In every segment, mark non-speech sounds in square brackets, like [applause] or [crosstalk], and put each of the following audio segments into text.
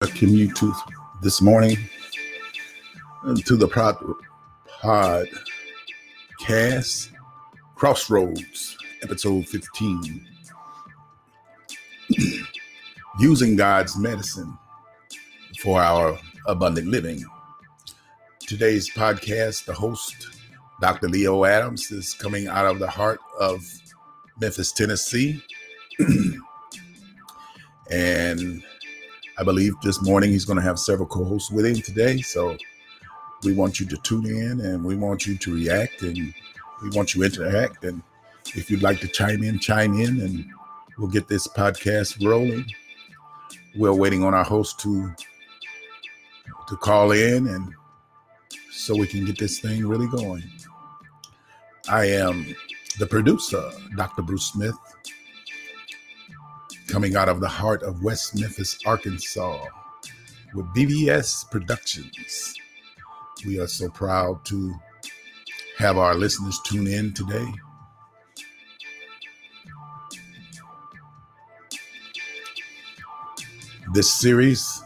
you to this morning to the pod, podcast Crossroads, episode 15. [clears throat] Using God's medicine for our abundant living. Today's podcast, the host, Dr. Lee Adams, is coming out of the heart of Memphis, Tennessee. [clears throat] and I believe this morning he's going to have several co hosts with him today. So we want you to tune in and we want you to react and we want you to interact. And if you'd like to chime in, chime in and we'll get this podcast rolling. We're waiting on our host to to call in and so we can get this thing really going. I am the producer, Dr. Bruce Smith, coming out of the heart of West Memphis, Arkansas, with BBS Productions. We are so proud to have our listeners tune in today. This series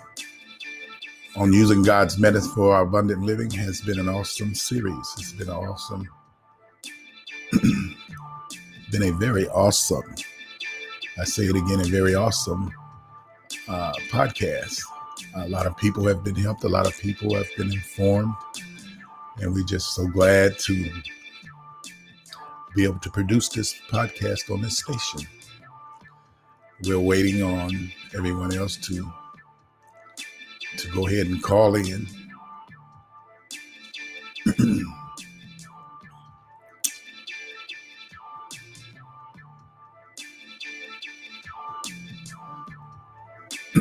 on using God's method for our abundant living has been an awesome series. It's been awesome, [clears throat] been a very awesome I say it again, a very awesome uh, podcast. A lot of people have been helped, a lot of people have been informed, and we're just so glad to be able to produce this podcast on this station. We're waiting on everyone else to to go ahead and call in. [clears throat]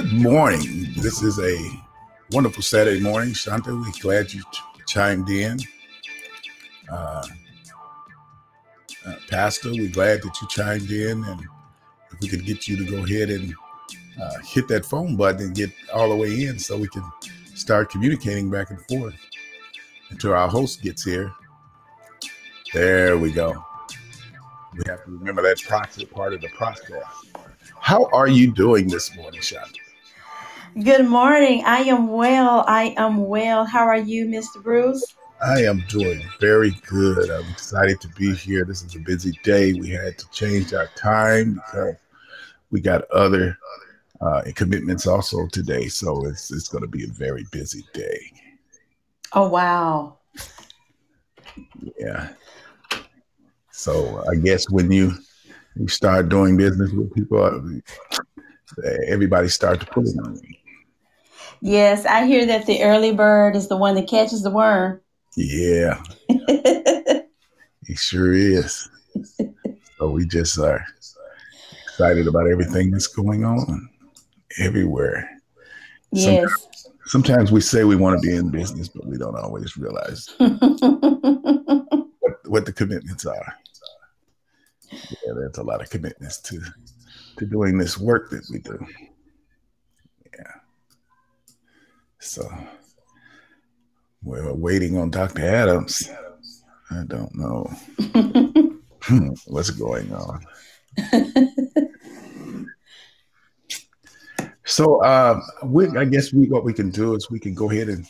Good morning. This is a wonderful Saturday morning, Shanta. We're glad you chimed in. Uh, uh, Pastor, we're glad that you chimed in, and if we could get you to go ahead and uh, hit that phone button and get all the way in, so we can start communicating back and forth until our host gets here. There we go. We have to remember that process part of the process. How are you doing this morning, Shanta? Good morning. I am well. I am well. How are you, Mr. Bruce? I am doing very good. I'm excited to be here. This is a busy day. We had to change our time because we got other uh, commitments also today. So it's it's going to be a very busy day. Oh wow! Yeah. So I guess when you you start doing business with people, uh, everybody start to pull on you. Yes, I hear that the early bird is the one that catches the worm. Yeah, [laughs] he sure is. So we just are excited about everything that's going on everywhere. yes. Sometimes, sometimes we say we want to be in business, but we don't always realize what, what the commitments are. Yeah, there's a lot of commitments to to doing this work that we do. Yeah. So we're waiting on Dr. Adams. I don't know [laughs] [laughs] what's going on. [laughs] so uh, we, I guess we what we can do is we can go ahead and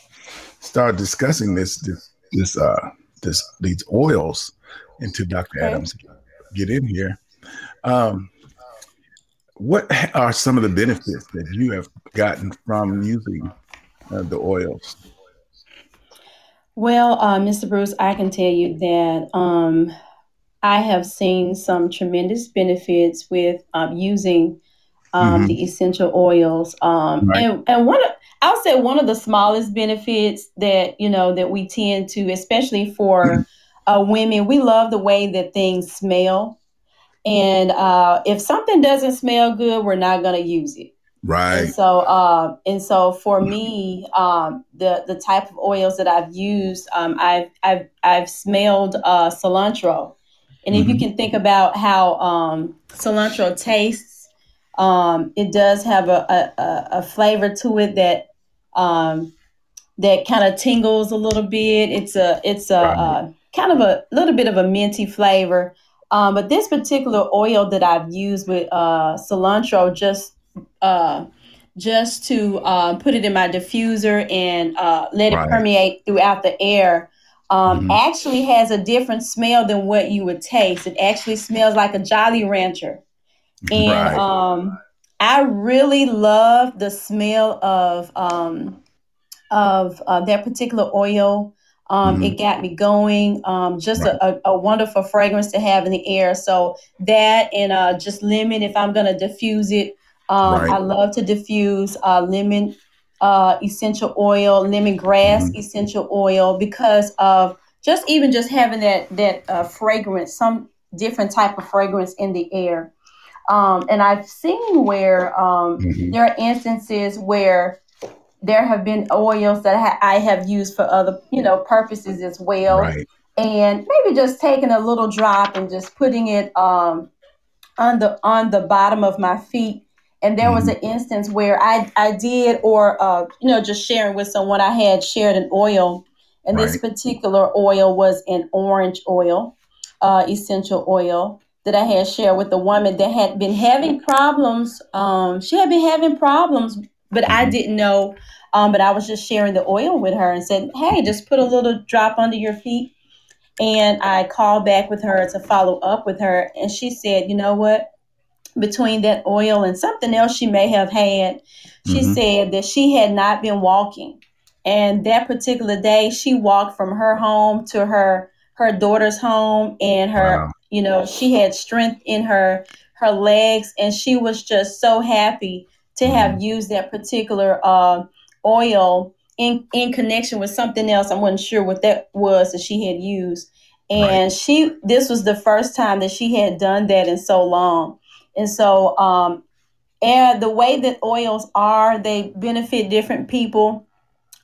start discussing this this this uh this these oils into Dr. Okay. Adams get in here. Um, what are some of the benefits that you have gotten from using uh, the oils? Well, uh, Mr. Bruce, I can tell you that um, I have seen some tremendous benefits with um, using um, hmm the essential oils. Um, Right. and and one of I'll say one of the smallest benefits that you know that we tend to, especially for uh, women, we love the way that things smell. And uh, if something doesn't smell good, we're not going to use it. And Right. so, uh, and so for me, um, the the type of oils that I've used, um, I've I've I've smelled uh, cilantro, and if you hmm can think about how um, cilantro tastes, um, it does have a, a, a a flavor to it that um, that kind of tingles a little bit. It's a it's a, Right. uh kind of a little bit of a minty flavor. Um, but this particular oil that I've used with uh, cilantro just uh, just to uh, put it in my diffuser and uh, let it Right. permeate throughout the air um, hmm actually has a different smell than what you would taste. It actually smells like a Jolly Rancher. And Right. um, I really love the smell of um, of uh, that particular oil. Um, hmm it got me going. Um, just Right. a, a, wonderful fragrance to have in the air. So that and uh, just lemon. If I'm gonna diffuse it, um, Right. I love to diffuse uh, lemon uh, essential oil, lemongrass hmm essential oil, because of just even just having that that uh, fragrance, some different type of fragrance in the air. Um, and I've seen where um, hmm there are instances where there have been oils that ha- I have used for other, you know, purposes as well, Right. and maybe just taking a little drop and just putting it um, on the on the bottom of my feet. And there was hmm an instance where I I did, or uh, you know, just sharing with someone. I had shared an oil, and this particular oil was an orange oil, uh, essential oil that I had shared with a woman that had been having problems. Um, she had been having problems, but I hmm didn't know. Um, but I was just sharing the oil with her and said, "Hey, just put a little drop under your feet." And I called back with her to follow up with her, and she said, "You know what? Between that oil and something else she may have had, she hmm said that she had not been walking. And that particular day, she walked from her home to her her daughter's home, and her, Wow. you know, she had strength in her her legs, and she was just so happy to hmm have used that particular uh, oil in in connection with something else. I wasn't sure what that was that she had used, Right. and she this was the first time that she had done that in so long and so, um, and the way that oils are, they benefit different people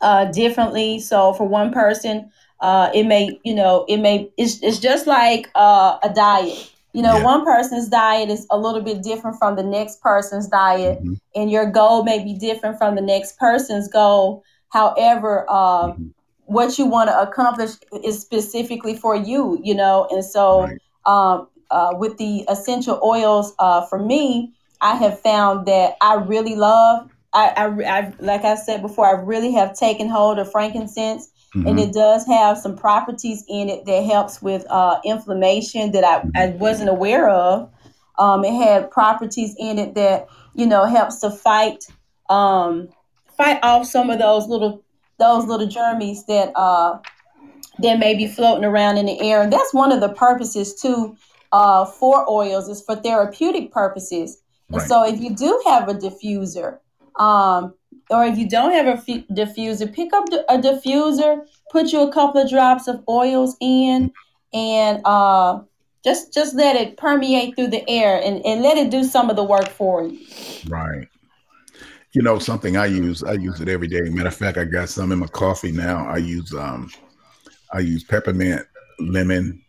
uh, differently. So, for one person, uh, it may, you know, it may, it's, it's just like uh, a diet. You know, Yeah. one person's diet is a little bit different from the next person's diet, hmm and your goal may be different from the next person's goal. However, uh, hmm what you want to accomplish is specifically for you, you know. And so, Right. um, uh, with the essential oils, uh, for me, I have found that I really love. I, I, I, like I said before, I really have taken hold of frankincense, and hmm it does have some properties in it that helps with uh, inflammation that I, I wasn't aware of. Um, it had properties in it that you know helps to fight um, fight off some of those little those little germs that uh, that may be floating around in the air. And that's one of the purposes too uh, for oils is for therapeutic purposes. And Right. so if you do have a diffuser, um, or if you don't have a f- diffuser, pick up a diffuser, put you a couple of drops of oils in, and uh, just just let it permeate through the air and, and let it do some of the work for you. Right. You know, something I use, I use it every day. Matter of fact, I got some in my coffee now. I use um I use peppermint, lemon,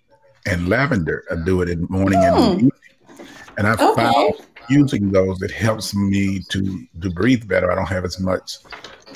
and lavender. I do it in the morning and in the Hmm. evening. And I found using those, it helps me to to breathe better. I don't have as much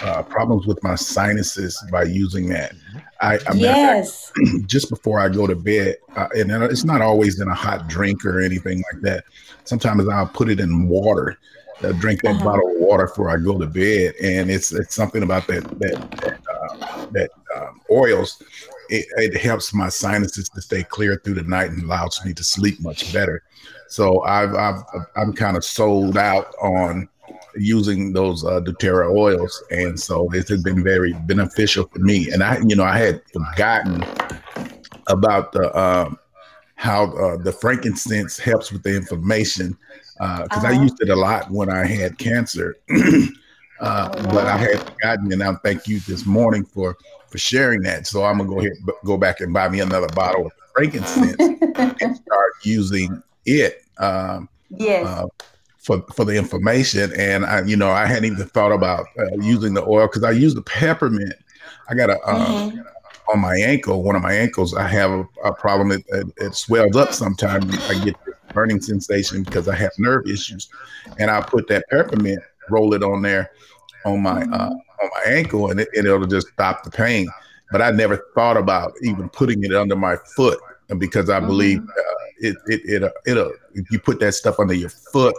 uh, problems with my sinuses by using that. I, a matter of fact, Yes. [clears throat] just before I go to bed, uh, and it's not always in a hot drink or anything like that. Sometimes I'll put it in water. i drink that huh. bottle of water before I go to bed, and it's it's something about that that that, uh, that um, oils. It, it helps my sinuses to stay clear through the night and allows me to sleep much better. So I've, I've I'm kind of sold out on using those uh, doTERRA oils, and so it has been very beneficial for me. And I, you know, I had forgotten about the um, how uh, the frankincense helps with the inflammation because uh, uh-huh. I used it a lot when I had cancer. [clears throat] Uh, but I had forgotten, and I thank you this morning for for sharing that. So I'm gonna go ahead go back and buy me another bottle of frankincense and [laughs] start using it. Um, yes. Uh, for for the information, and I, you know, I hadn't even thought about uh, using the oil because I use the peppermint. I got a um, mm-hmm. on my ankle, one of my ankles. I have a, a problem. It, it, it, swells up sometimes. I get burning sensation because I have nerve issues, and I put that peppermint, roll it on there, on my uh, on my ankle, and, it, and it'll just stop the pain. But I never thought about even putting it under my foot, and because I mm-hmm. believe uh, it it it it'll if you put that stuff under your foot,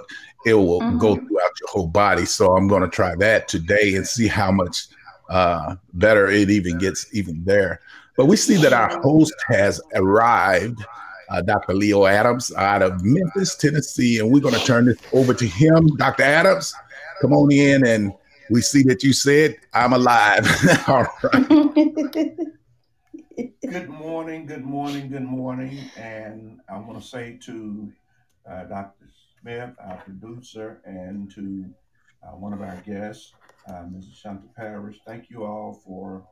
it will mm-hmm. go throughout your whole body. So I'm going to try that today and see how much uh, better it even gets even there. But we see that our host has arrived. Uh, Dr. Lee Adams out of Memphis, Tennessee, and we're going to turn this over to him. Dr. Adams, come on in and we see that you said, I'm alive. [laughs] All right. [laughs] good morning, good morning, good morning. And I want to say to uh, Dr. Smith, our producer, and to uh, one of our guests, uh, Mrs. Shanta Parrish, thank you all for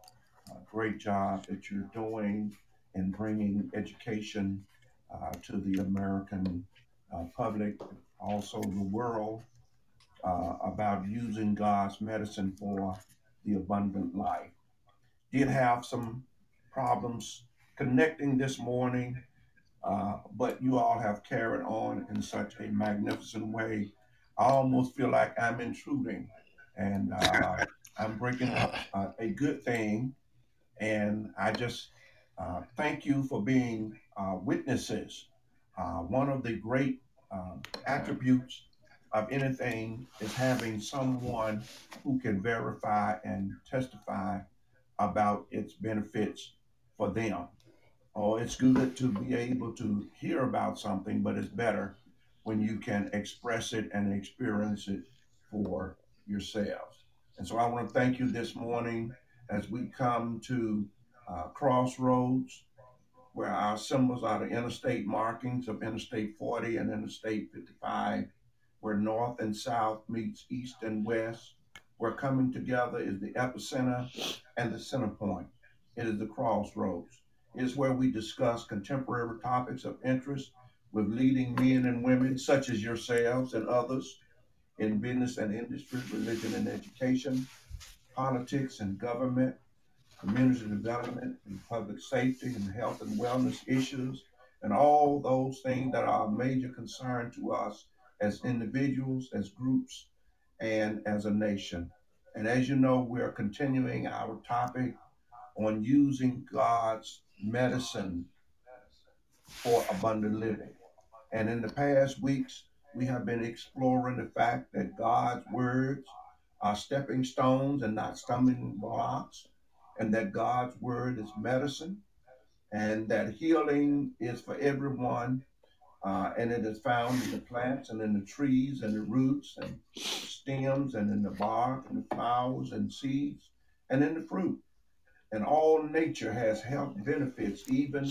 a great job that you're doing in bringing education uh, to the American uh, public, also the world uh, about using God's medicine for the abundant life. Did have some problems connecting this morning, uh, but you all have carried on in such a magnificent way. I almost feel like I'm intruding and uh, I'm breaking up uh, a good thing. And I just uh, thank you for being uh, witnesses. one of the great attributes of anything is having someone who can verify and testify about its benefits for them. Oh, it's good to be able to hear about something, but it's better when you can express it and experience it for yourselves. And so I want to thank you this morning as we come to uh, Crossroads, where our symbols are the interstate markings of Interstate 40 and Interstate 55 where north and south meets east and west, where coming together is the epicenter and the center point. It is the crossroads. It is where we discuss contemporary topics of interest with leading men and women, such as yourselves and others, in business and industry, religion and education, politics and government, community development and public safety and health and wellness issues, and all those things that are a major concern to us as individuals, as groups, and as a nation. And as you know, we are continuing our topic on using God's medicine for abundant living. And in the past weeks, we have been exploring the fact that God's words are stepping stones and not stumbling blocks, and that God's word is medicine, and that healing is for everyone uh, and it is found in the plants and in the trees and the roots and stems and in the bark and the flowers and seeds and in the fruit. And all nature has health benefits, even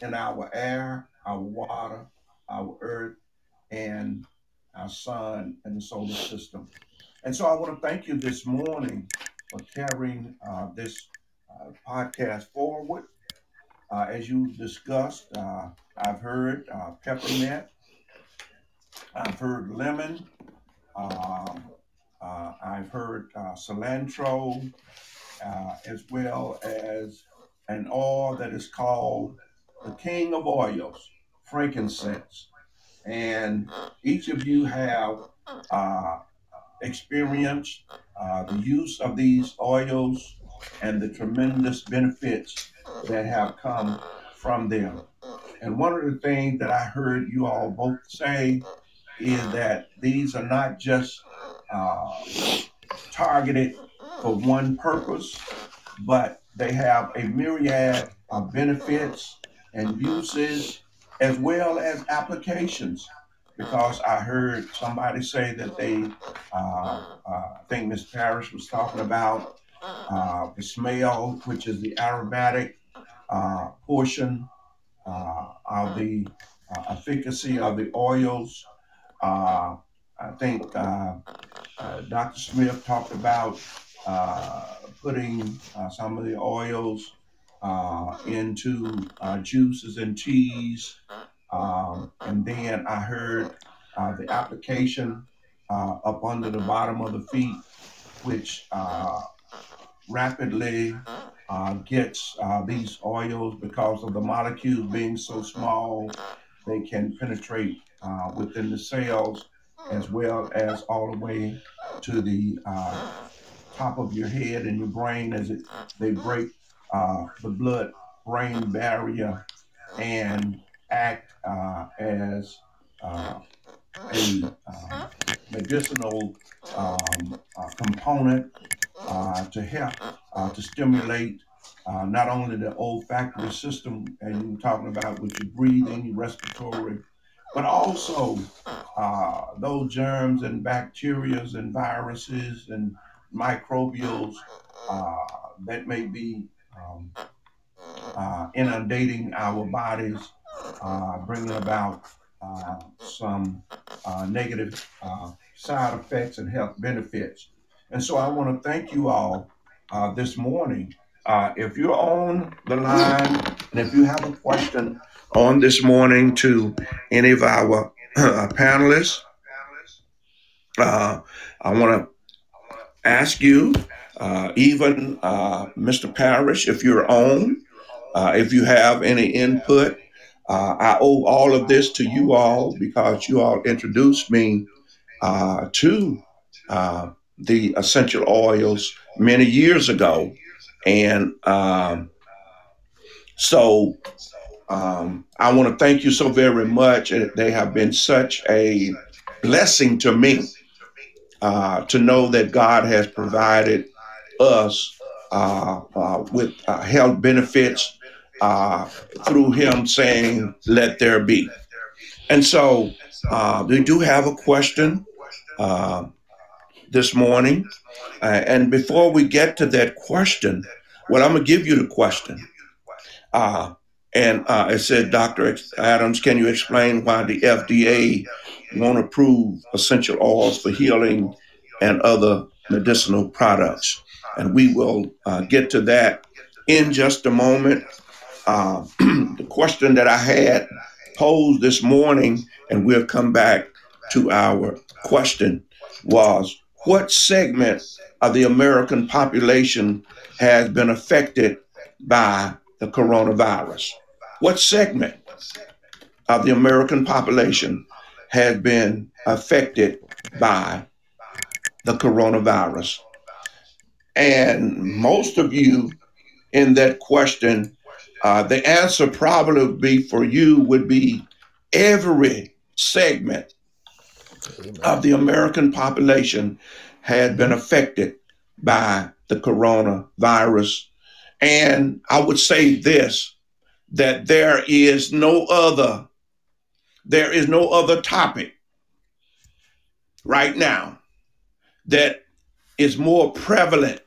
in our air, our water, our earth, and our sun and the solar system. And so I want to thank you this morning for carrying uh, this uh, podcast forward. Uh, as you discussed, uh, I've heard uh, peppermint. I've heard lemon. Um, uh, I've heard uh, cilantro, uh, as well as an oil that is called the king of oils, frankincense. And each of you have experienced the use of these oils and the tremendous benefits that have come from them. And one of the things that I heard you all both say is that these are not just uh, targeted for one purpose, but they have a myriad of benefits and uses as well as applications. Because I heard somebody say that they, uh, uh, I think Ms. Parrish was talking about uh, smell, which is the aromatic uh, portion uh, of the uh, efficacy of the oils. Uh, I think Dr. Smith talked about putting some of the oils into juices and teas. Um, and then I heard uh, the application uh, up under the bottom of the feet, which uh, rapidly uh, gets uh, these oils because of the molecules being so small, they can penetrate uh, within the cells as well as all the way to the uh, top of your head and your brain as it they break uh, the blood brain barrier and act uh, as a medicinal um, component uh, to help uh, to stimulate uh, not only the olfactory system, and you were talking about with your breathing, your respiratory, but also uh, those germs and bacterias and viruses and microbials uh, that may be um, uh, inundating our bodies, bringing about some negative side effects and health benefits. And so I want to thank you all uh, this morning. Uh, if you're on the line and if you have a question on this morning to any of our uh, panelists, uh, I want to ask you, uh, even uh, Mr. Parrish, if you're on, if you have any input, I owe all of this to you all because you all introduced me to the essential oils many years ago. And um, so um, I want to thank you so very much. They have been such a blessing to me uh, to know that God has provided us uh, uh, with uh, health benefits uh, through Him saying, Let there be. And so uh, we do have a question this morning. Uh, and before we get to that question, well, I'm going to give you the question. Uh, and uh, it said, Dr. Adams, can you explain why the FDA won't approve essential oils for healing and other medicinal products? And we will uh, get to that in just a moment. Uh, [clears throat] the question that I had posed this morning, and we'll come back to our question, was what segment of the American population has been affected by the coronavirus? What segment of the American population has been affected by the coronavirus? And most of you in that question, uh, the answer probably would be for you would be every segment Amen. of the American population had been affected by the coronavirus. And I would say this that there is no other there is no other topic right now that is more prevalent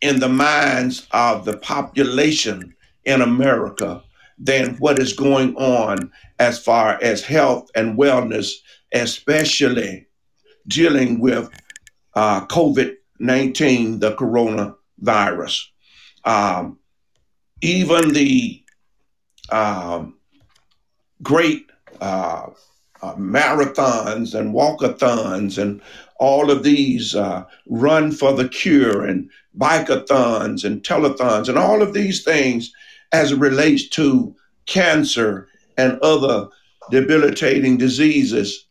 in the minds of the population in America than what is going on as far as health and wellness, especially dealing with uh, COVID 19, the coronavirus. Um, even the um, great uh, uh, marathons and walkathons and all of these uh, run for the cure and bikeathons and telethons and all of these things as it relates to cancer and other debilitating diseases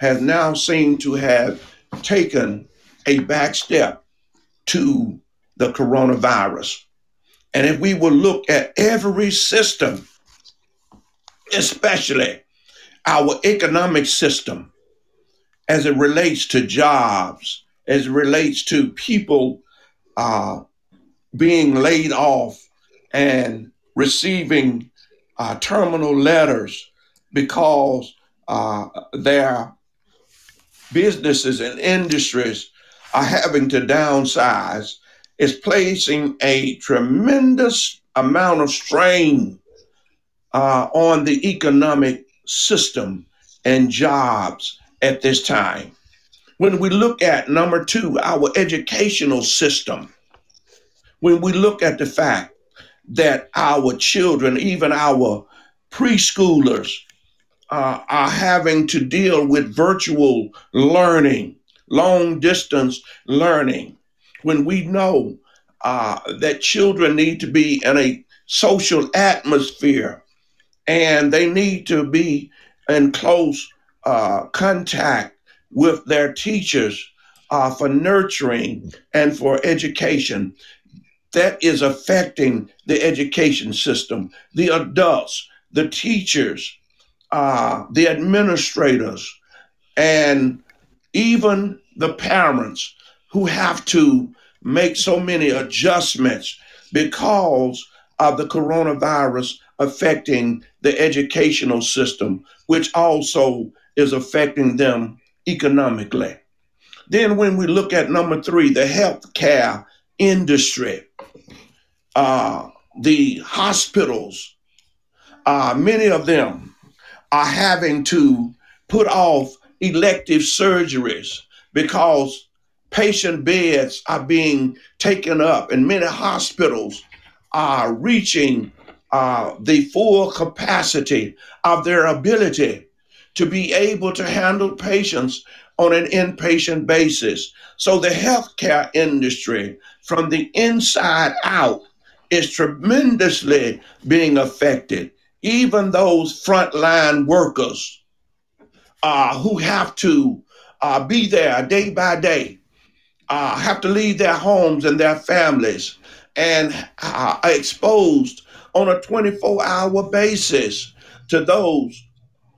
has now seemed to have taken a back step to the coronavirus. And if we will look at every system, especially our economic system, as it relates to jobs, as it relates to people uh, being laid off and receiving uh, terminal letters because uh, their businesses and industries are having to downsize, is placing a tremendous amount of strain uh, on the economic system and jobs at this time. When we look at number two, our educational system, when we look at the fact that our children, even our preschoolers, uh, are having to deal with virtual learning, long distance learning, when we know uh, that children need to be in a social atmosphere and they need to be in close uh, contact with their teachers uh, for nurturing and for education. That is affecting the education system, the adults, the teachers, uh, the administrators, and even the parents who have to make so many adjustments because of the coronavirus affecting the educational system, which also is affecting them economically. Then, when we look at number three, the healthcare industry, uh, the hospitals, uh, many of them are having to put off elective surgeries because patient beds are being taken up, and many hospitals are reaching uh, the full capacity of their ability to be able to handle patients on an inpatient basis. So the healthcare industry, from the inside out, is tremendously being affected. Even those frontline workers uh, who have to uh, be there day by day, uh, have to leave their homes and their families, and uh, are exposed on a 24 hour basis to those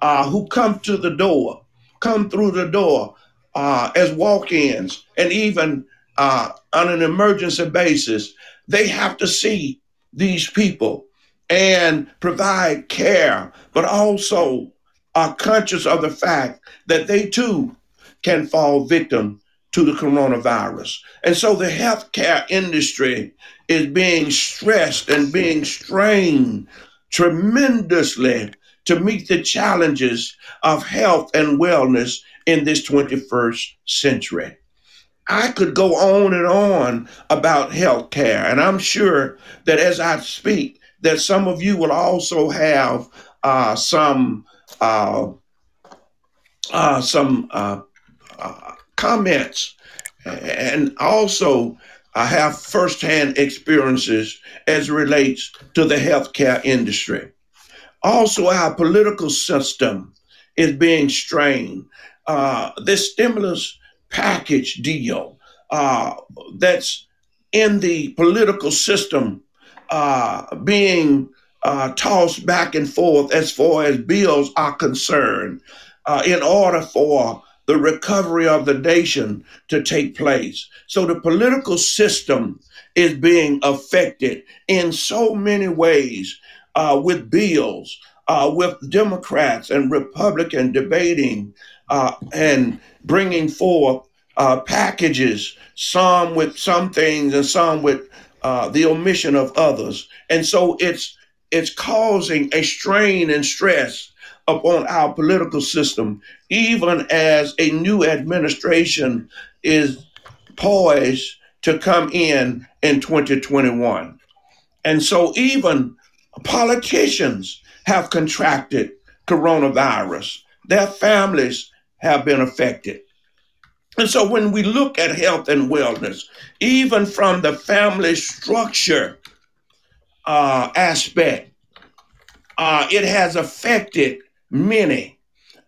uh, who come to the door, come through the door uh, as walk ins, and even on an emergency basis. They have to see these people and provide care, but also are conscious of the fact that they too can fall victim to the coronavirus. And so the healthcare industry is being stressed and being strained tremendously to meet the challenges of health and wellness in this 21st century. I could go on and on about healthcare, and I'm sure that as I speak, that some of you will also have uh, some uh, uh, some uh, uh, comments, and also I have firsthand experiences as relates to the healthcare industry. Also, our political system is being strained. Uh, this stimulus package deal that's in the political system uh, being uh, tossed back and forth as far as bills are concerned uh, in order for the recovery of the nation to take place. So the political system is being affected in so many ways uh, with bills, uh, with Democrats and Republican debating uh, and bringing forth uh, packages, some with some things and some with uh, the omission of others. And so it's it's causing a strain and stress upon our political system, even as a new administration is poised to come in in 2021. And so even politicians have contracted coronavirus. Their families have been affected. And so when we look at health and wellness, even from the family structure uh, aspect, uh, it has affected many.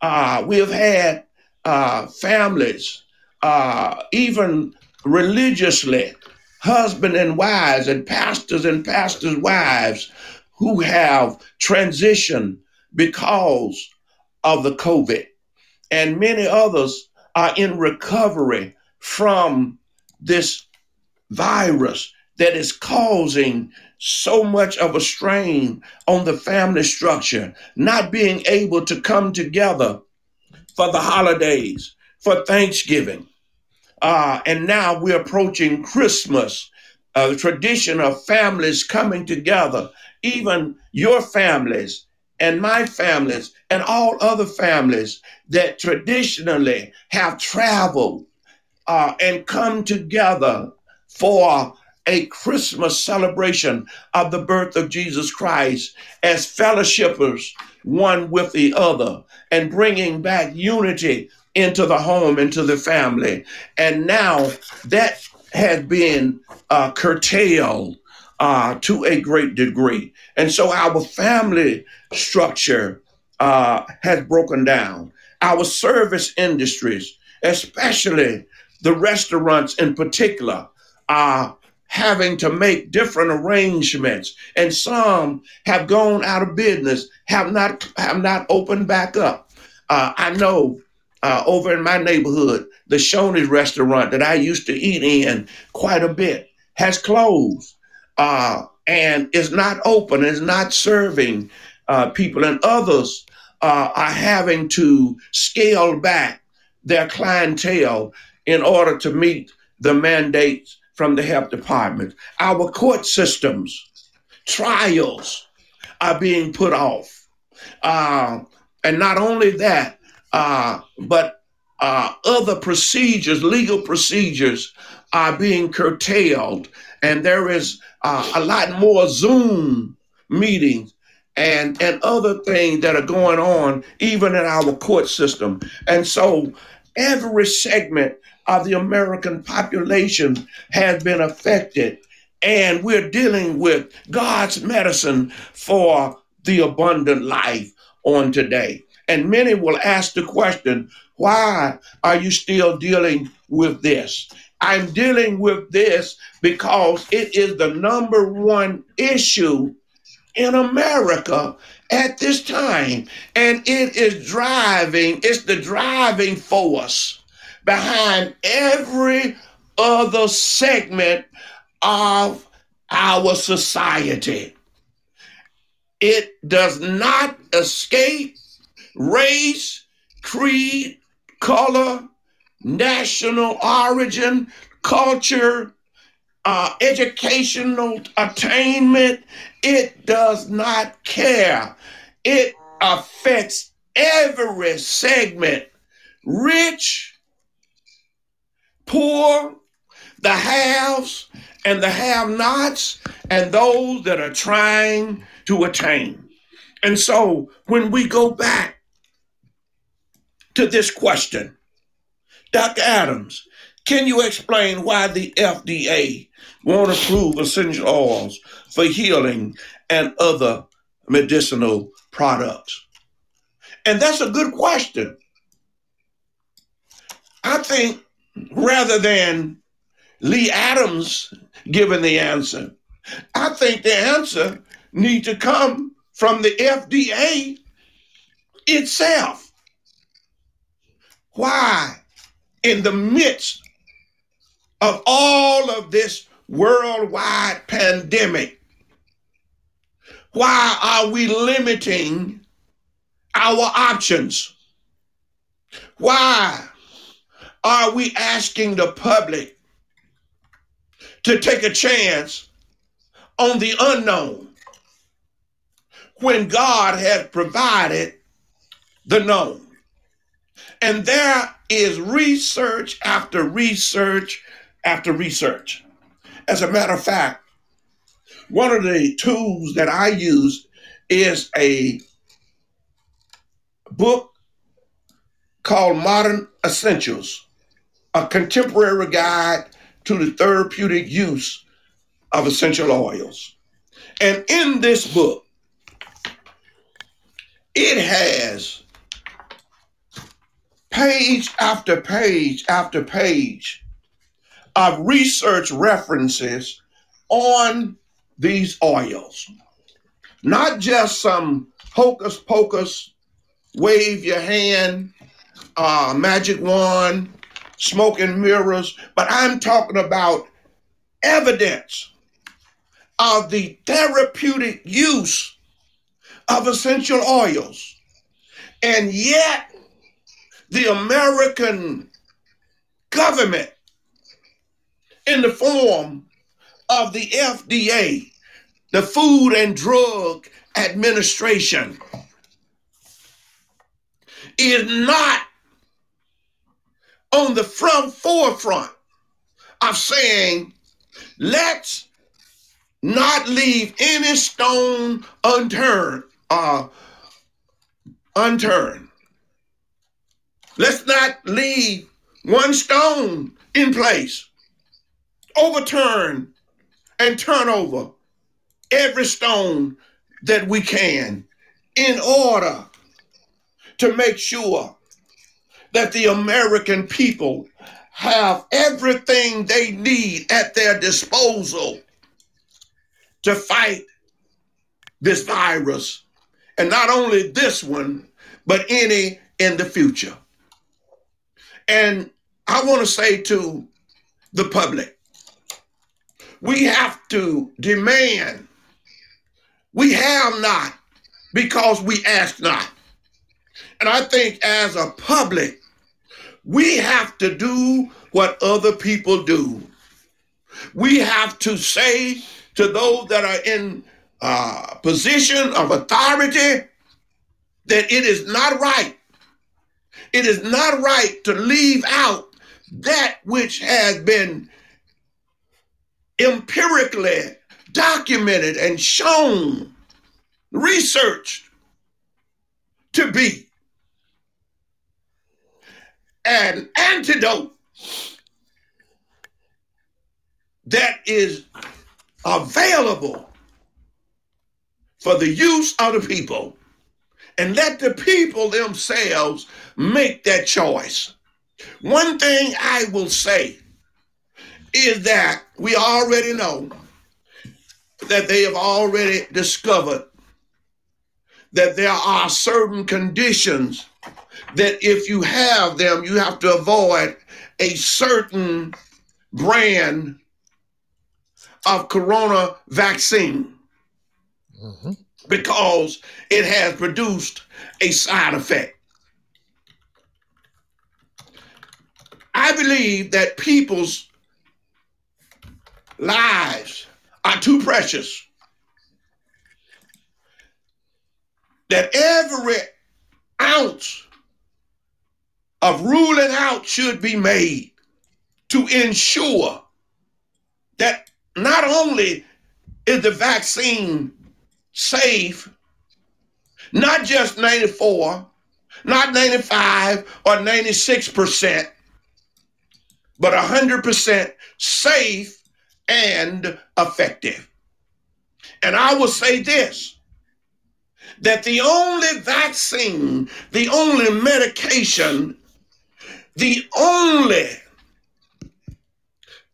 Uh, we have had uh, families, uh, even religiously, husband and wives, and pastors and pastors' wives who have transitioned because of the COVID. And many others are in recovery from this virus that is causing so much of a strain on the family structure, not being able to come together for the holidays, for Thanksgiving. Uh, and now we're approaching Christmas, uh, the tradition of families coming together, even your families and my families and all other families that traditionally have traveled uh, and come together for a Christmas celebration of the birth of Jesus Christ as fellowshippers one with the other and bringing back unity into the home, into the family. And now that has been uh, curtailed uh, to a great degree. And so our family structure uh, has broken down. Our service industries, especially the restaurants in particular, are having to make different arrangements and some have gone out of business have not have not opened back up uh, i know uh, over in my neighborhood the shoney's restaurant that i used to eat in quite a bit has closed uh, and is not open is not serving uh, people and others uh, are having to scale back their clientele in order to meet the mandates from the health department. Our court systems, trials are being put off. Uh, and not only that, uh, but uh, other procedures, legal procedures, are being curtailed. And there is uh, a lot more Zoom meetings and, and other things that are going on, even in our court system. And so every segment of the American population has been affected. And we're dealing with God's medicine for the abundant life on today. And many will ask the question, why are you still dealing with this? I'm dealing with this because it is the number one issue in America at this time. And it is driving, it's the driving force behind every other segment of our society. It does not escape race, creed, color, national origin, culture, uh, educational attainment. It does not care. It affects every segment, rich, poor, the haves and the have nots, and those that are trying to attain. And so when we go back to this question, Dr. Adams, can you explain why the FDA won't approve essential oils for healing and other medicinal products? And that's a good question. I think rather than Lee Adams giving the answer. I think the answer needs to come from the FDA itself. Why, in the midst of all of this worldwide pandemic, why are we limiting our options? Why are we asking the public to take a chance on the unknown when God has provided the known? And there is research after research after research. As a matter of fact, one of the tools that I use is a book called Modern Essentials a contemporary guide to the therapeutic use of essential oils. And in this book, it has page after page after page of research references on these oils. Not just some hocus pocus, wave your hand, uh, magic wand, smoke and mirrors, but I'm talking about evidence of the therapeutic use of essential oils. And yet, the American government, in the form of the FDA, the Food and Drug Administration, is not on the front forefront of saying, let's not leave any stone unturned, uh, unturned. Let's not leave one stone in place. Overturn and turn over every stone that we can in order to make sure that the American people have everything they need at their disposal to fight this virus. And not only this one, but any in the future. And I want to say to the public, we have to demand, we have not because we ask not. And I think as a public, we have to do what other people do. We have to say to those that are in uh, position of authority that it is not right. It is not right to leave out that which has been empirically documented and shown, researched to be an antidote that is available for the use of the people. And let the people themselves make that choice. One thing I will say is that we already know that they have already discovered that there are certain conditions that if you have them, you have to avoid a certain brand of corona vaccine mm-hmm. because it has produced a side effect. I believe that people's lives are too precious. That every ounce of ruling out should be made to ensure that not only is the vaccine safe, not just 94, not 95 or 96%, but 100% safe and effective. And I will say this that the only vaccine, the only medication, the only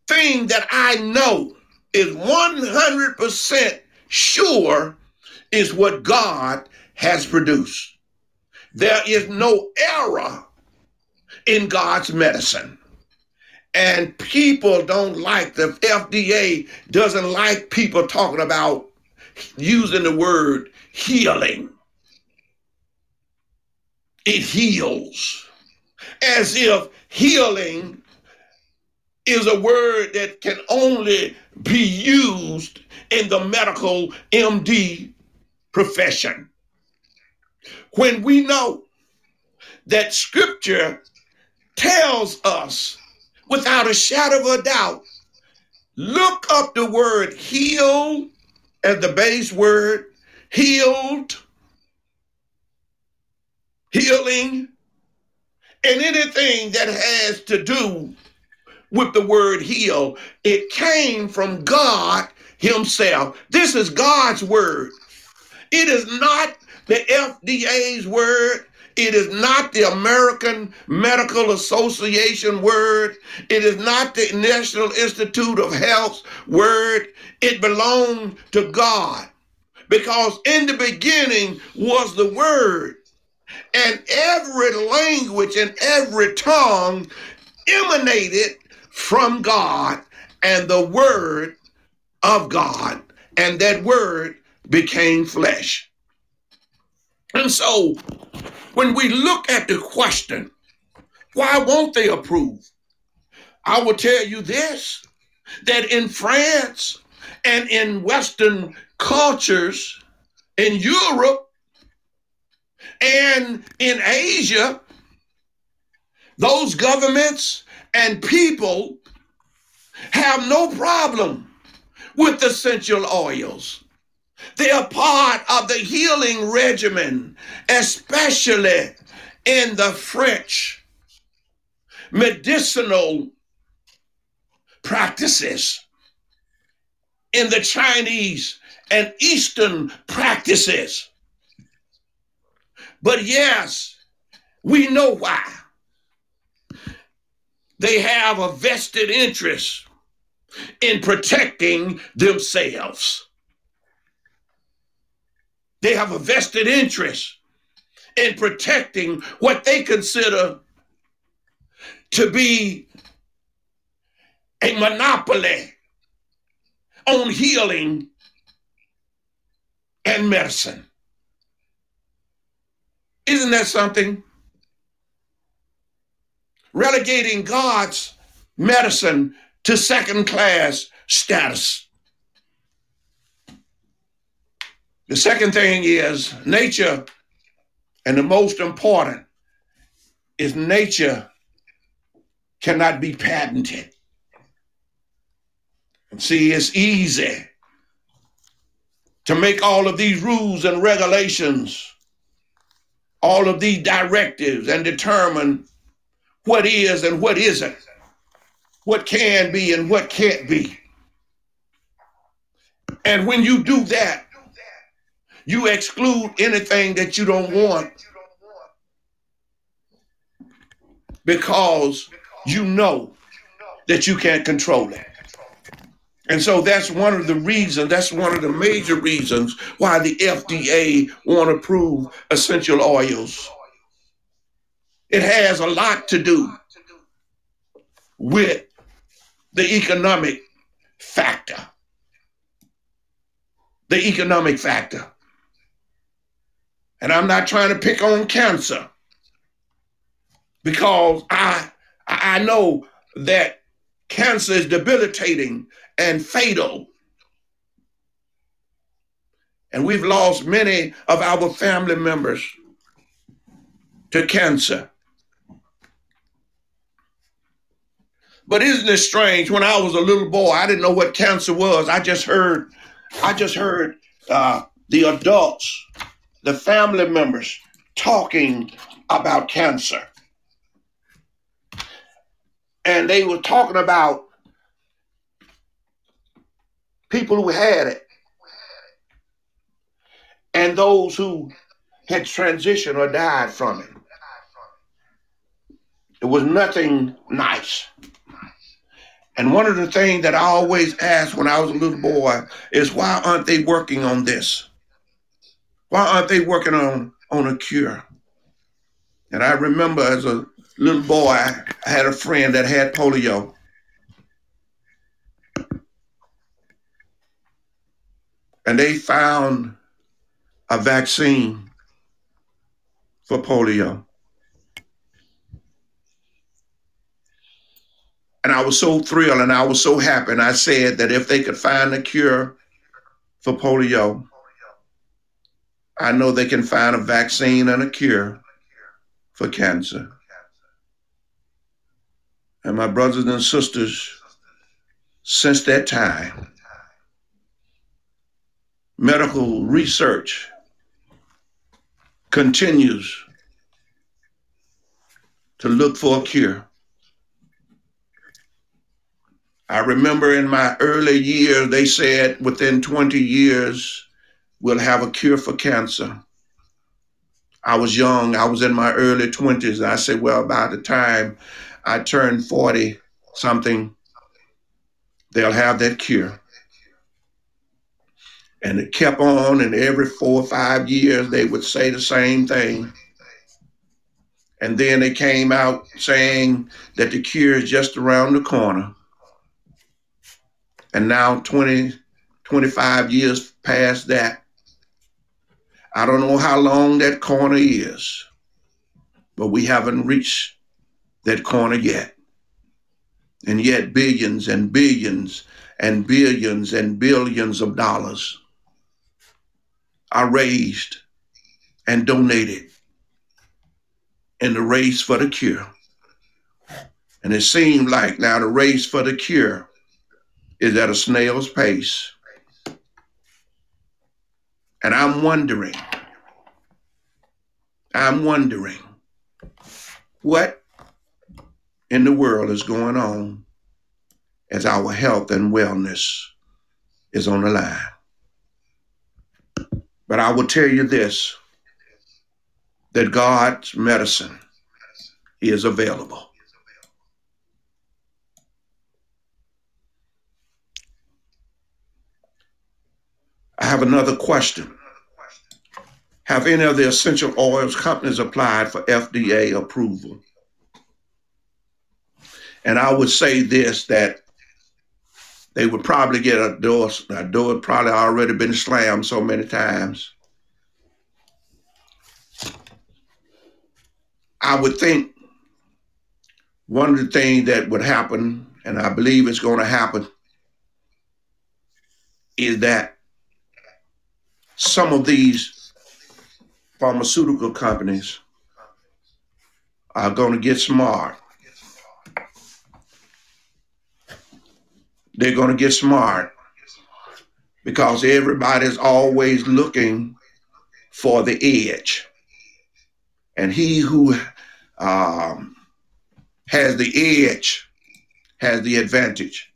thing that I know is 100% sure is what God has produced. There is no error in God's medicine. And people don't like, the FDA doesn't like people talking about using the word healing. It heals. As if healing is a word that can only be used in the medical MD profession. When we know that scripture tells us without a shadow of a doubt, look up the word heal as the base word, healed, healing, and anything that has to do with the word heal. It came from God Himself. This is God's word. It is not the FDA's word. It is not the American Medical Association word. It is not the National Institute of Health's word. It belonged to God. Because in the beginning was the word. And every language and every tongue emanated from God and the Word of God, and that Word became flesh. And so, when we look at the question, why won't they approve? I will tell you this that in France and in Western cultures, in Europe, And in Asia, those governments and people have no problem with essential oils. They are part of the healing regimen, especially in the French medicinal practices, in the Chinese and Eastern practices. But yes, we know why. They have a vested interest in protecting themselves. They have a vested interest in protecting what they consider to be a monopoly on healing and medicine. Isn't that something? Relegating God's medicine to second class status. The second thing is nature, and the most important is nature cannot be patented. See, it's easy to make all of these rules and regulations, all of these directives, and determine what is and what isn't, what can be and what can't be. And when you do that, you exclude anything that you don't want because you know that you can't control it. And so that's one of the reasons, that's one of the major reasons why the FDA want to approve essential oils. It has a lot to do with the economic factor. The economic factor. And I'm not trying to pick on cancer because I I know that cancer is debilitating and fatal. And we've lost many of our family members to cancer. But isn't it strange? When I was a little boy, I didn't know what cancer was. I just heard, I just heard uh, the adults, the family members talking about cancer. And they were talking about people who had it and those who had transitioned or died from it. It was nothing nice. And one of the things that I always asked when I was a little boy is why aren't they working on this? Why aren't they working on, on a cure? And I remember as a little boy, I had a friend that had polio. and they found a vaccine for polio. And I was so thrilled and I was so happy. And I said that if they could find a cure for polio, I know they can find a vaccine and a cure for cancer. And my brothers and sisters, since that time, medical research continues to look for a cure. I remember in my early years, they said within 20 years, we'll have a cure for cancer. I was young, I was in my early 20s. I said, well, by the time I turn 40 something, they'll have that cure. And it kept on, and every four or five years they would say the same thing. And then they came out saying that the cure is just around the corner. And now, 20, 25 years past that, I don't know how long that corner is, but we haven't reached that corner yet. And yet, billions and billions and billions and billions of dollars are raised and donated in the race for the cure. And it seemed like now the race for the cure is at a snail's pace. And I'm wondering, I'm wondering what in the world is going on as our health and wellness is on the line. But I will tell you this that God's medicine is available. Have another question. Have any of the essential oils companies applied for FDA approval? And I would say this that they would probably get a door, a door probably already been slammed so many times. I would think one of the things that would happen, and I believe it's going to happen, is that some of these pharmaceutical companies are going to get smart. They're going to get smart because everybody's always looking for the edge. And he who um, has the edge has the advantage.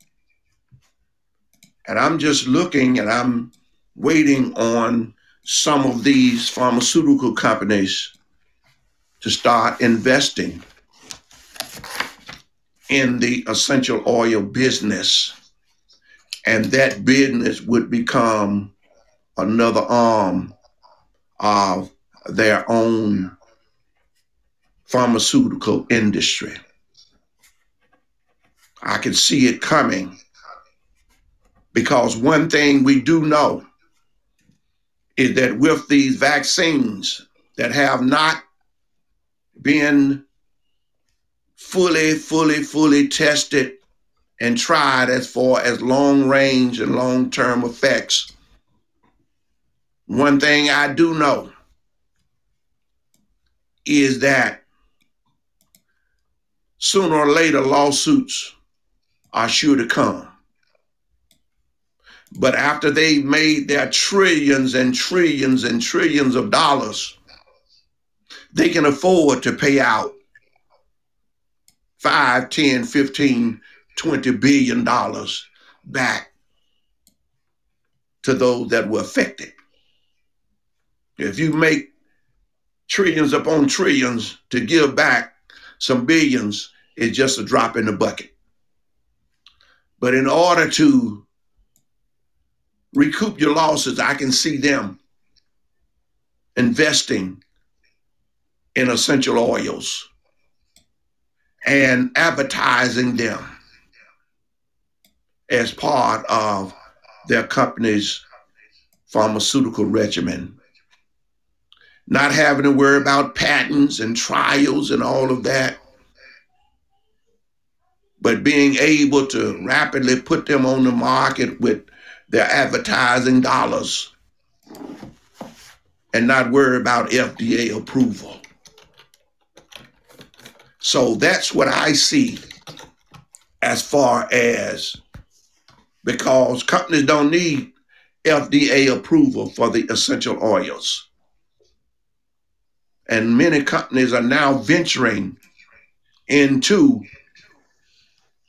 And I'm just looking and I'm waiting on some of these pharmaceutical companies to start investing in the essential oil business. And that business would become another arm of their own pharmaceutical industry. I can see it coming because one thing we do know is that with these vaccines that have not been fully, fully, fully tested and tried as far as long range and long term effects, one thing I do know is that sooner or later lawsuits are sure to come. But after they made their trillions and trillions and trillions of dollars, they can afford to pay out 5, 10, 15, 20 billion dollars back to those that were affected. If you make trillions upon trillions to give back some billions, it's just a drop in the bucket. But in order to recoup your losses, I can see them investing in essential oils and advertising them as part of their company's pharmaceutical regimen. Not having to worry about patents and trials and all of that, but being able to rapidly put them on the market with their advertising dollars and not worry about FDA approval. So that's what I see as far as because companies don't need FDA approval for the essential oils. And many companies are now venturing into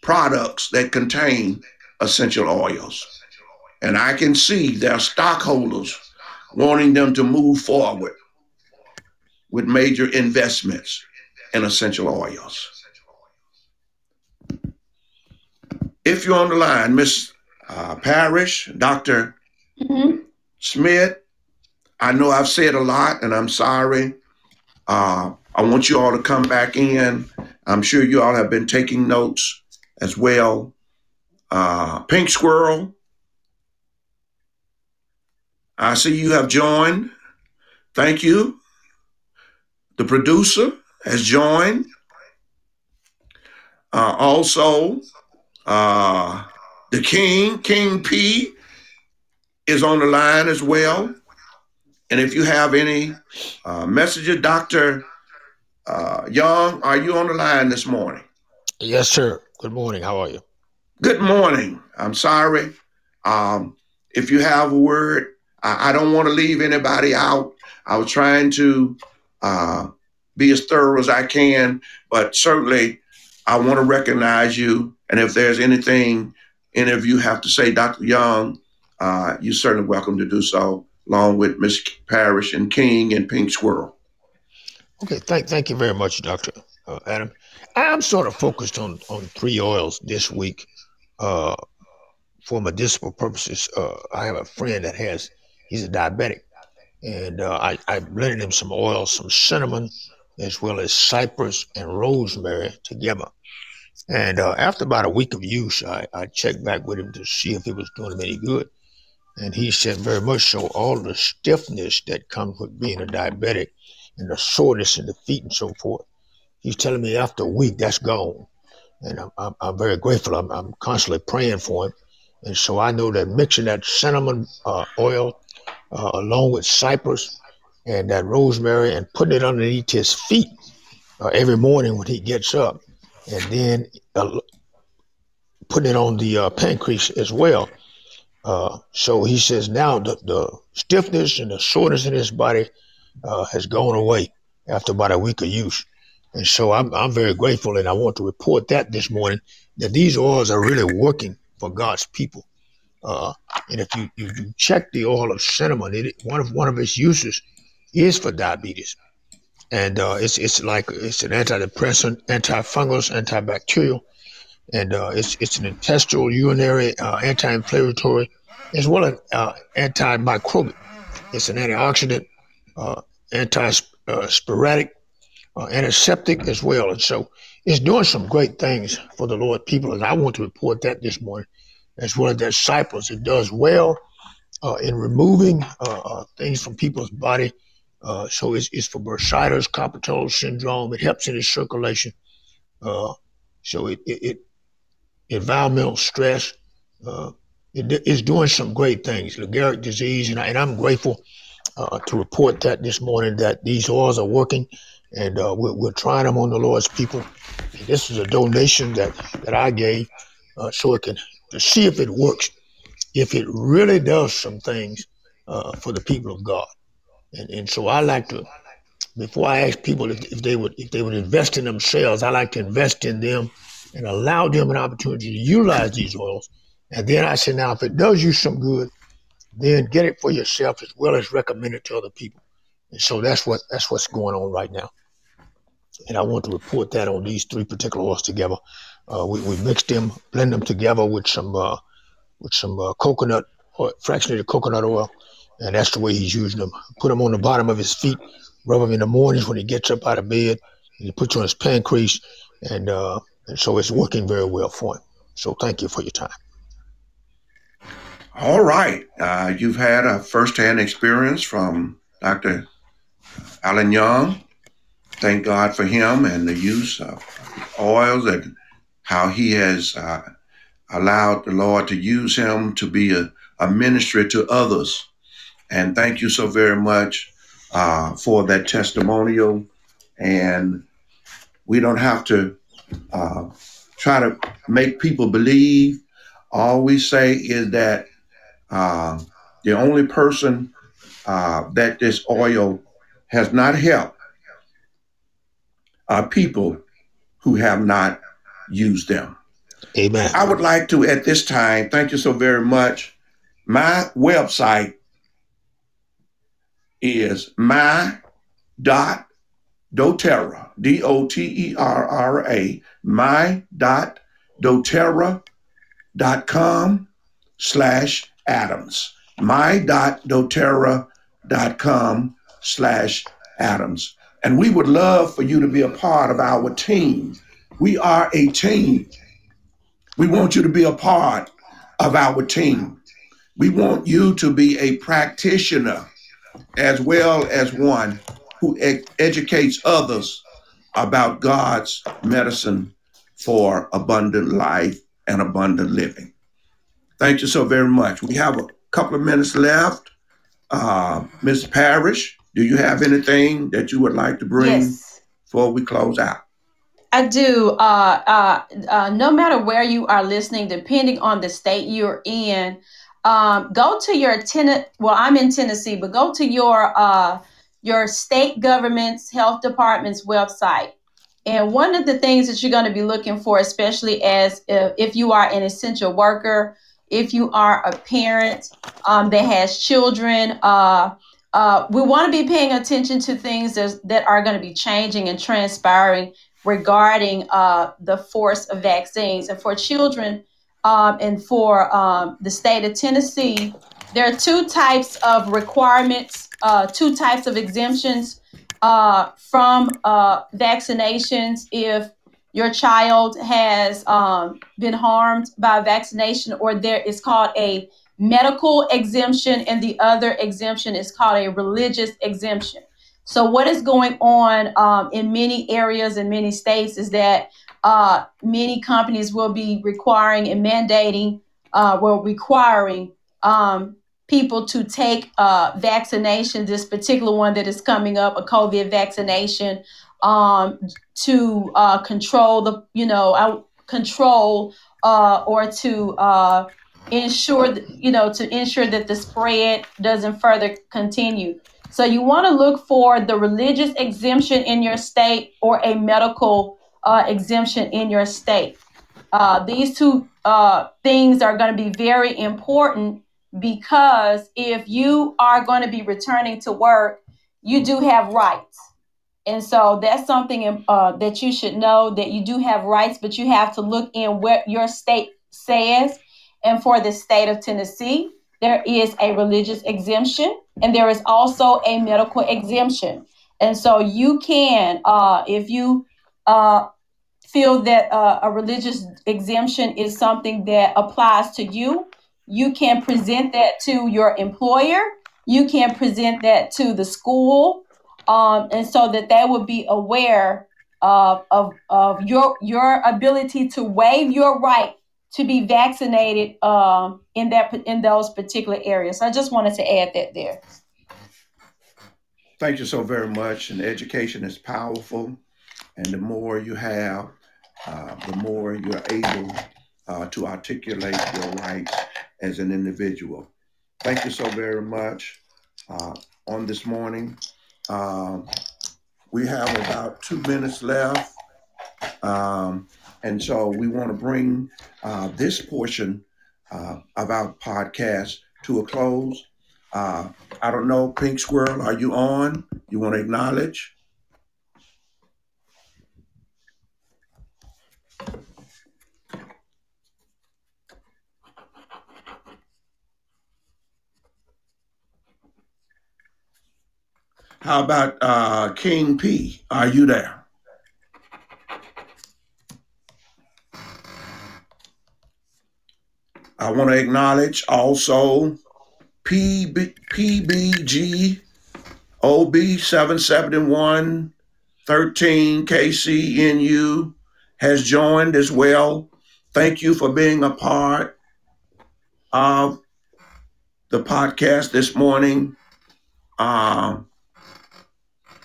products that contain essential oils. And I can see their stockholders wanting them to move forward with major investments in essential oils. If you're on the line, Miss uh, Parrish, Dr. Mhm. Smith, I know I've said a lot and I'm sorry. Uh, I want you all to come back in. I'm sure you all have been taking notes as well. Uh, Pink Squirrel, I see you have joined. Thank you. The producer has joined. Uh, also, uh, the King, King P, is on the line as well. And if you have any uh, messages, Dr. uh, Young, are you on the line this morning? Yes, sir. Good morning. How are you? Good morning. I'm sorry. Um, if you have a word, I, I don't want to leave anybody out. I was trying to uh, be as thorough as I can, but certainly I want to recognize you. And if there's anything any of you have to say, Dr. Young, uh, you're certainly welcome to do so, along with Ms. Parrish and King and Pink Squirrel. Okay, thank thank you very much, Doctor uh, Adam. I'm sort of focused on on three oils this week, uh, for medicinal purposes. Uh, I have a friend that has he's a diabetic, and uh, I I blended him some oil, some cinnamon, as well as cypress and rosemary together. And uh, after about a week of use, I, I checked back with him to see if it was doing him any good. And he said very much so. All the stiffness that comes with being a diabetic and the soreness in the feet and so forth. He's telling me after a week that's gone. And I'm, I'm, I'm very grateful. I'm, I'm, constantly praying for him. And so I know that mixing that cinnamon uh, oil uh, along with cypress and that rosemary and putting it underneath his feet uh, every morning when he gets up, and then uh, putting it on the uh, pancreas as well. Uh, so he says now the, the stiffness and the soreness in his body uh, has gone away after about a week of use. And so I'm, I'm very grateful, and I want to report that this morning that these oils are really working for God's people. Uh, and if you, if you check the oil of cinnamon, it, one of one of its uses is for diabetes, and uh, it's it's like it's an antidepressant, antifungal, antibacterial, and uh, it's it's an intestinal, urinary, uh, anti-inflammatory, as well as uh, antimicrobial. It's an antioxidant, uh, anti-sporadic, antiseptic as well. And so it's doing some great things for the Lord people. And I want to report that this morning, as one of that cypress. It does well uh, in removing uh, uh things from people's body. Uh, so it's, it's for bursitis, carpal syndrome. It helps in the circulation. Uh, so it, it, it, environmental stress. it is doing some great things. Lou disease, and, I, I'm grateful to report that this morning that these oils are working, and uh, we're, we're, trying them on the Lord's people. And this is a donation that that I gave uh, so it can to see if it works, if it really does some things uh, for the people of God. And and so I like to. Before I ask people if, if they would if they would invest in themselves, I like to invest in them and allow them an opportunity to utilize these oils. And then I say, now if it does you some good, then get it for yourself as well as recommend it to other people. And so that's what that's what's going on right now. And I want to report that on these three particular oils together. Uh, we, we mixed them, blend them together with some uh, with some uh, coconut or fractionated coconut oil, and that's the way he's using them. Put them on the bottom of his feet, rub them in the mornings when he gets up out of bed, and he puts on his pancreas, and uh, and so it's working very well for him. So thank you for your time. All right. Uh, you've had a firsthand experience from Dr. Alan Young. Thank God for him and the use of oils and how he has uh, allowed the Lord to use him to be a, a ministry to others. And thank you so very much uh, for that testimonial. And we don't have to uh, try to make people believe. All we say is that uh, the only person uh, that this oil has not helped are people who have not used them. Amen. I would like to, at this time, thank you so very much. My website is my dot doterra d o t e r r a my dot doterra dot com slash Adams. my dot doterra dot com slash Adams. And we would love for you to be a part of our team. We are a team. We want you to be a part of our team. We want you to be a practitioner as well as one who ed- educates others about God's medicine for abundant life and abundant living. Thank you so very much. We have a couple of minutes left. Uh, Ms. Parrish, do you have anything that you would like to bring Yes. before we close out? I do. Uh, uh, uh, no matter where you are listening, depending on the state you're in, um, go to your tenant. Well, I'm in Tennessee, but go to your uh, your state government's health department's website. And one of the things that you're going to be looking for, especially as if, if you are an essential worker, if you are a parent um, that has children, uh, uh, we want to be paying attention to things that are going to be changing and transpiring regarding uh, the force of vaccines. And for children um, and for um, the state of Tennessee, there are two types of requirements, uh, two types of exemptions uh, from uh, vaccinations if your child has um, been harmed by vaccination, or there is called a medical exemption, and the other exemption is called a religious exemption. So, what is going on um, in many areas in many states is that uh, many companies will be requiring and mandating, uh, well, requiring um, people to take uh. This particular one that is coming up, a COVID vaccination, um, to uh, control the, you know, control uh, or to uh, ensure, you know, to ensure that the spread doesn't further continue. So you want to look for the religious exemption in your state or a medical uh, exemption in your state. Uh, these two uh, things are going to be very important because if you are going to be returning to work, you do have rights. And so that's something uh, that you should know that you do have rights, but you have to look in what your state says. And for the state of Tennessee, there is a religious exemption and there is also a medical exemption. And so you can, uh, if you uh, feel that uh, a religious exemption is something that applies to you, you can present that to your employer. You can present that to the school, um, and so that they would be aware of, of, of your your ability to waive your right to be vaccinated um, in that in those particular areas. I just wanted to add that there. Thank you so very much. And education is powerful, and the more you have, uh, the more you're able uh, to articulate your rights as an individual. Thank you so very much uh, on this morning. Um, we have about two minutes left. Um, and so we want to bring uh, this portion uh, of our podcast to a close. Uh, I don't know, Pink Squirrel, are you on? You want to acknowledge? How about uh, King P? Are you there? I want to acknowledge also PB, PBG OB 771 13 KCNU has joined as well. Thank you for being a part of the podcast this morning. Uh,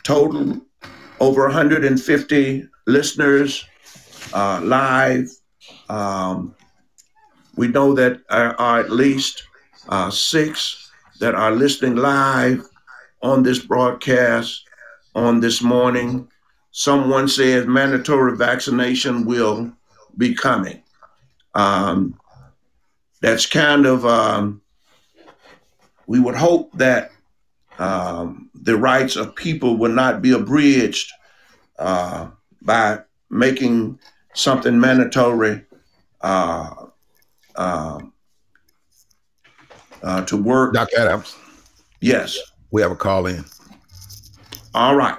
total over 150 listeners uh, live. Um, we know that are, are at least uh, six that are listening live on this broadcast on this morning. Someone says mandatory vaccination will be coming. Um, that's kind of, um, we would hope that um, the rights of people will not be abridged uh, by making something mandatory uh, uh, uh, to work. Dr. Adams, Yes. we have a call in. All right.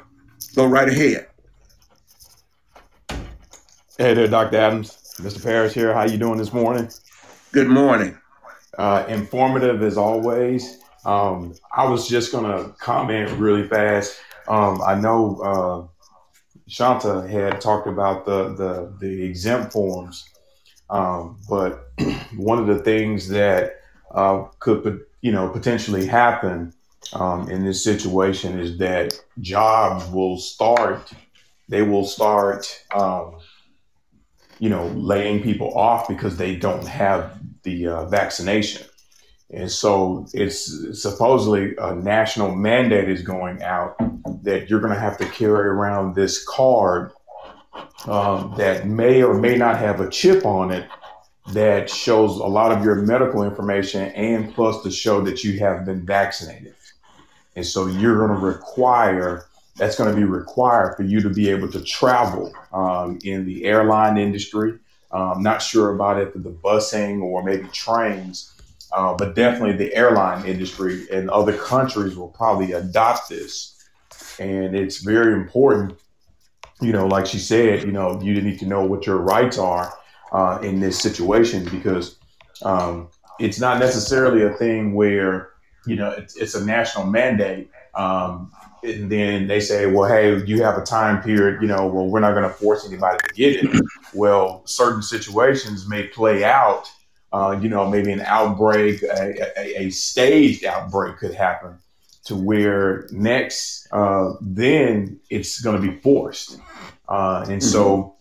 Go right ahead. Hey there, Dr. Adams. Mr. Parrish here. How you doing this morning? Good morning. Uh, informative as always. Um, I was just gonna comment really fast. Um, I know uh, Shanta had talked about the the, the exempt forms, um, but [clears throat] one of the things that uh, could you know potentially happen um, in this situation is that jobs will start they will start, um, you know, laying people off because they don't have the uh, vaccination. And so it's supposedly a national mandate is going out that you're going to have to carry around this card um, that may or may not have a chip on it that shows a lot of your medical information and plus to show that you have been vaccinated. And so you're going to require, that's going to be required for you to be able to travel um, in the airline industry. Um, not sure about it for the busing or maybe trains, uh, but definitely the airline industry and other countries will probably adopt this. And it's very important, you know, like she said, you know, you need to know what your rights are uh, in this situation because um, it's not necessarily a thing where, you know, it's, it's a national mandate. Um, and then they say, well, hey, you have a time period, you know, well, we're not going to force anybody to get it. Well, certain situations may play out uh, you know, maybe an outbreak, a, a, a, staged outbreak could happen to where next, uh, then it's going to be forced. Uh, and mm-hmm. so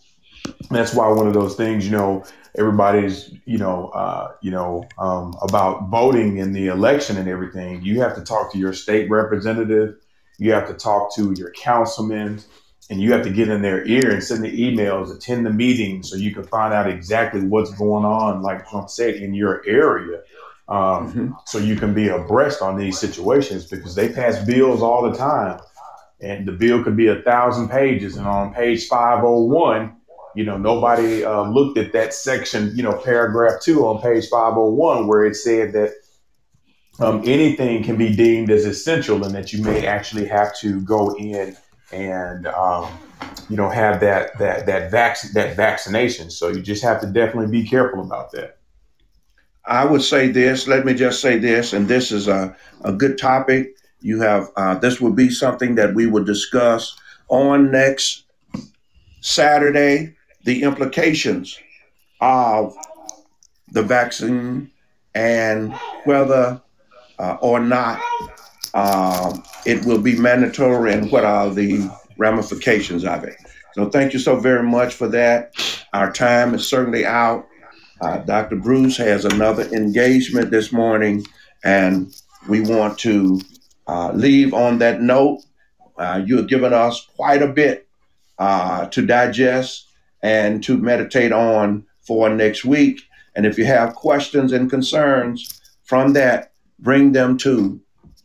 that's why one of those things, you know, everybody's, you know, uh, you know, um, about voting in the election and everything. You have to talk to your state representative. You have to talk to your councilmen and you have to get in their ear and send the emails, attend the meetings, so you can find out exactly what's going on, like Trump said, in your area. Um, mm-hmm. So you can be abreast on these situations because they pass bills all the time, and the bill could be a thousand pages, and on page five hundred one, you know, nobody uh, looked at that section, you know, paragraph two on page five hundred one, where it said that um, anything can be deemed as essential, and that you may actually have to go in and um, you know have that that that vac- that vaccination. So you just have to definitely be careful about that. I would say this. Let me just say this, and this is a, a good topic. You have uh, this will be something that we will discuss on next Saturday. The implications of the vaccine and whether uh, or not um, it will be mandatory and what are the ramifications of it. So thank you so very much for that. Our time is certainly out. Uh, Dr. Bruce has another engagement this morning, and we want to uh, leave on that note. Uh, you have given us quite a bit uh, to digest and to meditate on for next week. And if you have questions and concerns from that, bring them to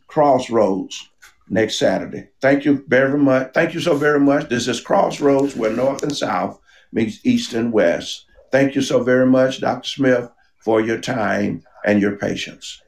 Crossroads next Saturday. Thank you very much. Thank you so very much. This is Crossroads, where North and South meets East and West. Thank you so very much, Dr. Smith, for your time and your patience.